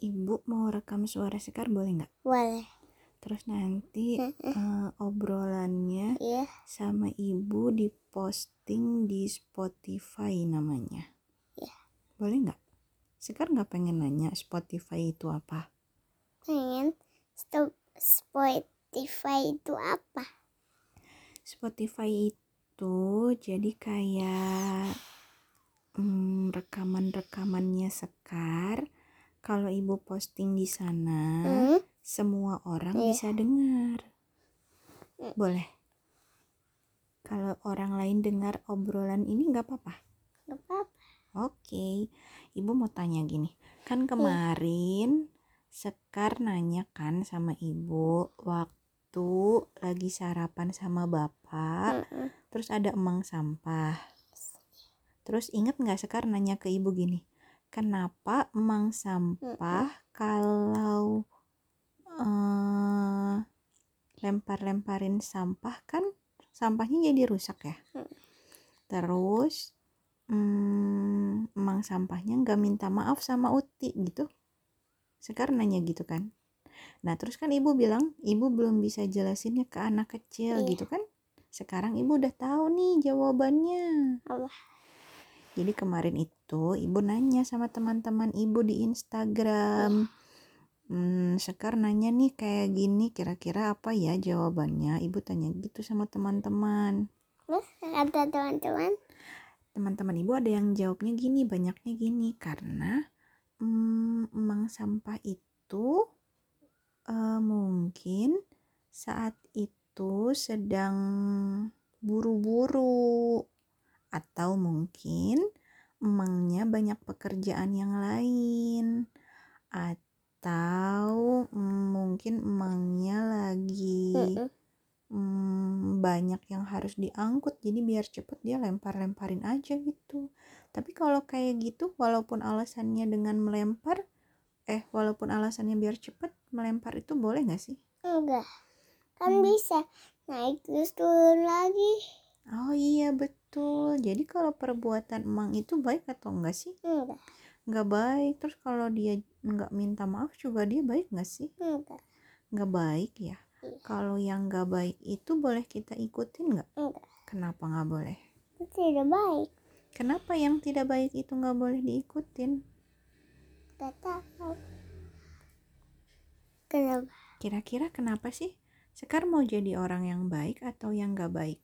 ibu mau rekam suara Sekar boleh nggak? Boleh. Terus nanti uh, obrolannya Iya. sama ibu diposting di Spotify namanya. Iya. Boleh nggak? Sekar nggak pengen nanya Spotify itu apa? Pengen stop Spotify itu apa? Spotify itu jadi kayak hmm, rekaman-rekamannya Sekar. Kalau ibu posting di sana, Hmm? semua orang Iya. bisa dengar. Hmm. Boleh. Kalau orang lain dengar obrolan ini nggak apa-apa. Gak apa-apa. Oke, ibu mau tanya gini. Kan kemarin Sekar nanya kan sama ibu waktu lagi sarapan sama bapak, Mm-mm. terus ada emang sampah. Terus inget nggak Sekar nanya ke ibu gini, kenapa emang sampah kalau eh, lempar-lemparin sampah kan sampahnya jadi rusak ya? Mm. Terus hmm, emang sampahnya nggak minta maaf sama Uti gitu. Sekar nanya gitu kan. Nah terus kan ibu bilang ibu belum bisa jelasinnya ke anak kecil Iya. gitu kan. Sekarang ibu udah tahu nih jawabannya. Apa? Jadi kemarin itu ibu nanya sama teman-teman ibu di Instagram. Hmm, Sekar nanya nih kayak gini kira-kira apa ya jawabannya? Ibu tanya gitu sama teman-teman. Terus kata teman-teman, Teman-teman ibu ada yang jawabnya gini, banyaknya gini karena hmm, emang sampah itu eh, mungkin saat itu sedang buru-buru atau mungkin emangnya banyak pekerjaan yang lain atau mm, mungkin emangnya lagi mm, banyak yang harus diangkut jadi biar cepet dia lempar-lemparin aja gitu tapi kalau kayak gitu walaupun alasannya dengan melempar eh walaupun alasannya biar cepet melempar itu boleh nggak sih enggak. Kan Hmm. bisa naik terus turun lagi. Oh iya betul jadi kalau perbuatan emang itu baik atau enggak sih Enggak. nggak baik terus kalau dia nggak minta maaf juga dia baik nggak sih Enggak. nggak baik ya Iya. kalau yang nggak baik itu boleh kita ikutin nggak Enggak. kenapa nggak boleh Itu tidak baik. kenapa yang tidak baik itu nggak boleh diikutin Gak tahu. Kenapa? kira-kira kenapa sih Sekar mau jadi orang yang baik atau yang nggak baik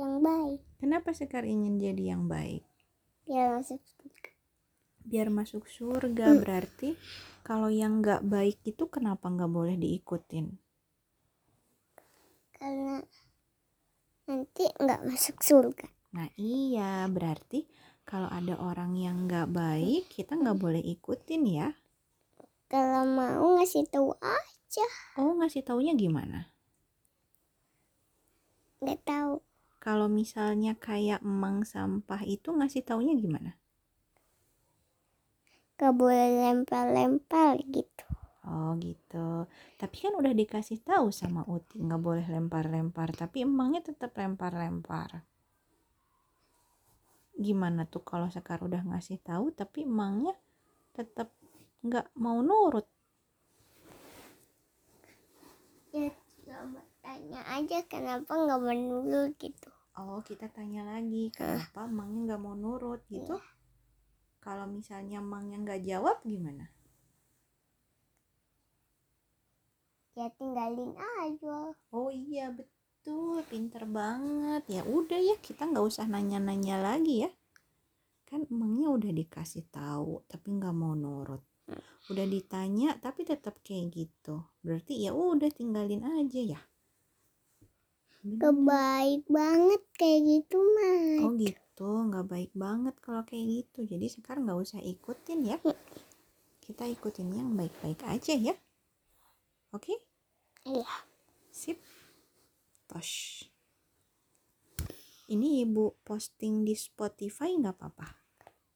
Yang baik. kenapa Sekar ingin jadi yang baik Biar masuk surga. biar masuk surga Hmm. berarti kalau yang nggak baik itu kenapa nggak boleh diikutin Karena nanti nggak masuk surga. Nah iya, berarti kalau ada orang yang nggak baik, kita nggak boleh ikutin ya. Kalau mau ngasih tahu aja. Oh ngasih taunya gimana? Nggak tahu. Kalau misalnya kayak emang sampah itu ngasih taunya gimana? Gak boleh lempar-lempar gitu. Oh gitu. Tapi kan udah dikasih tahu sama Uti nggak boleh lempar-lempar, tapi emangnya tetap lempar-lempar. Gimana tuh kalau Sekar udah ngasih tahu tapi emangnya tetap nggak mau nurut? Ya tanya aja kenapa nggak menurut gitu. Oh, kita tanya lagi, kenapa emangnya nggak mau nurut gitu? Kalau misalnya emangnya nggak jawab gimana? Ya tinggalin aja. Oh iya betul, pinter banget. Ya udah ya, kita nggak usah nanya-nanya lagi ya. Kan emangnya udah dikasih tahu, tapi nggak mau nurut. Udah ditanya, tapi tetap kayak gitu. Berarti ya udah tinggalin aja ya. Kebaik banget kayak gitu mah. Oh gitu, nggak baik banget kalau kayak gitu. Jadi sekarang nggak usah ikutin ya. Kita ikutin yang baik-baik aja ya. Oke? Iya. Sip. Tosh. Ini ibu posting di Spotify nggak apa-apa?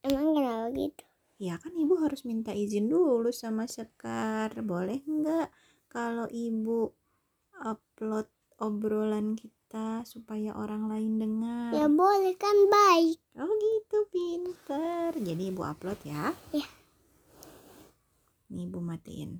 Emang kenapa gitu? Ya kan ibu harus minta izin dulu sama Sekar. Boleh nggak kalau ibu upload obrolan kita supaya orang lain dengar? Ya boleh kan baik. Oh gitu pinter. Jadi ibu upload ya. Nih nih ibu matiin